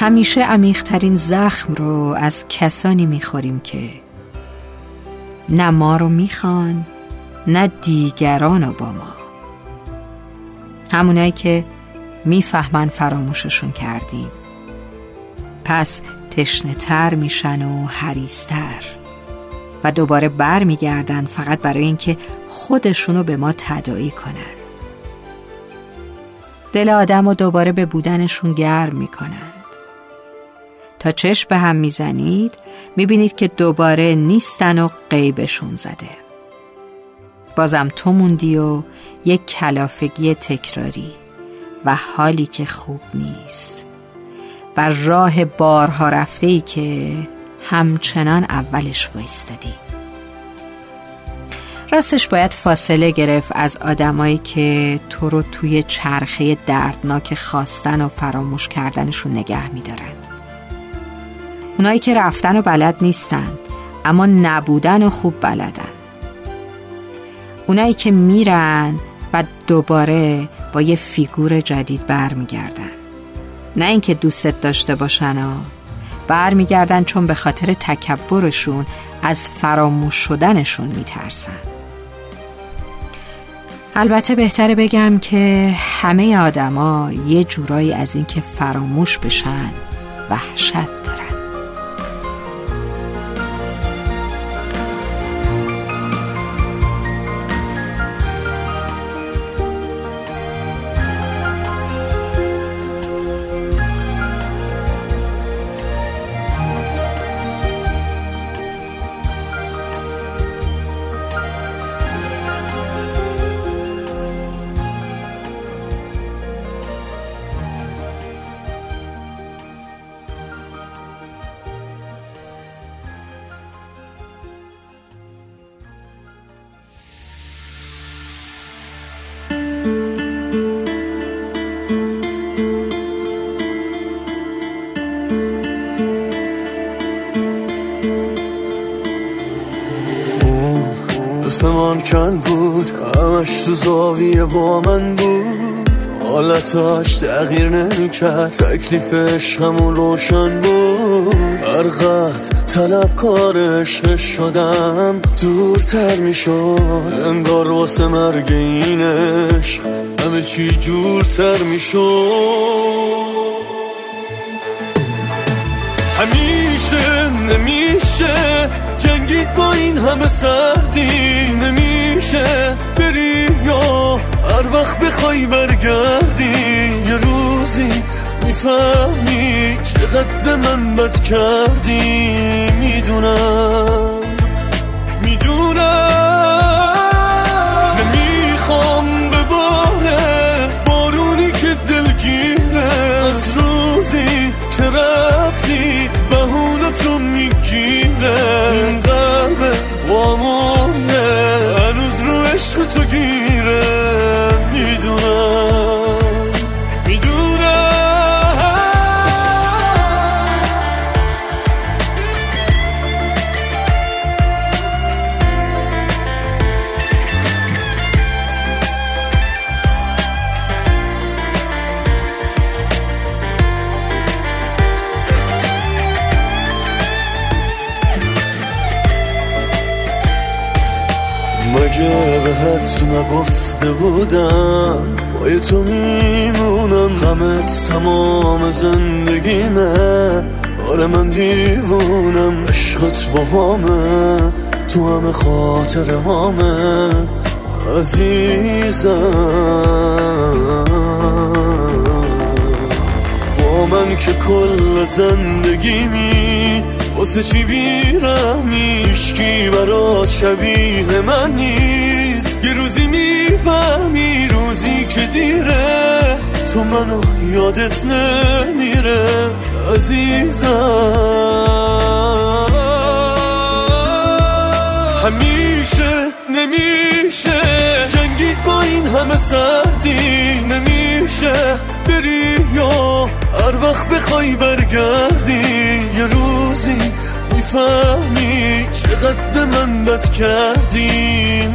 همیشه عمیقترین زخم رو از کسانی می‌خوریم که نه ما رو می‌خوان نه دیگران رو با ما. همونایی که می‌فهمن فراموششون کردیم. پس تشنه تر میشن و حریستر و دوباره بر میگردن فقط برای اینکه خودشونو به ما تدایی کنن. دل آدم رو دوباره به بودنشون گرم می‌کنند تا چشم به هم می‌زنید می‌بینید که دوباره نیستن و قیبشون زده. بازم تو موندی و یک کلافگی تکراری و حالی که خوب نیست. و راه بارها رفته ای که همچنان اولش وایستدی راستش باید فاصله گرفت از آدمایی که تو رو توی چرخه دردناک خواستن و فراموش کردنشون نگه میدارن. اونایی که رفتن و بلد نیستن اما نبودن و خوب بلدن. اونایی که میرن و دوباره با یه فیگور جدید برمیگردن. نه اینکه دوستت داشته باشن و برمیگردن چون به خاطر تکبرشون از فراموش شدنشون میترسن. البته بهتره بگم که همه آدما یه جورایی از اینکه فراموش بشن وحشت دارن. کن بود همش تو زاویه با من بود. حالتاش تغییر نمی‌کرد تکلیفش همون روشن بود. هر طلب کارش شدم دورتر می‌شد. انگار واسه مرگ اینش همه چی جورتر می‌شد. همیشه نمیشه جنگید با این همه سردی. نمیشه بری یا هر وقت بخوای برگردی یه روزی می‌فهمی چقدر به من بد کردی می‌دونم. تو گیره مگه بهت نگفته بودم. با تو میمونم. غمت تمام زندگیمه. آره من دیوونم. عشقت با همه تو همه خاطر همه عزیزم. با من که کل زندگی می واسه چی بیرم؟ میشکی برات شبیه من نیست. یه روزی می‌فهمی روزی که دیره. تو منو یادت نمیره عزیزم. همیشه نمیشه. جنگید با این همه سردی. نمیشه بری هر وقت بخوای برگردی یه روزی می‌فهمی چقدر به من بد کردی.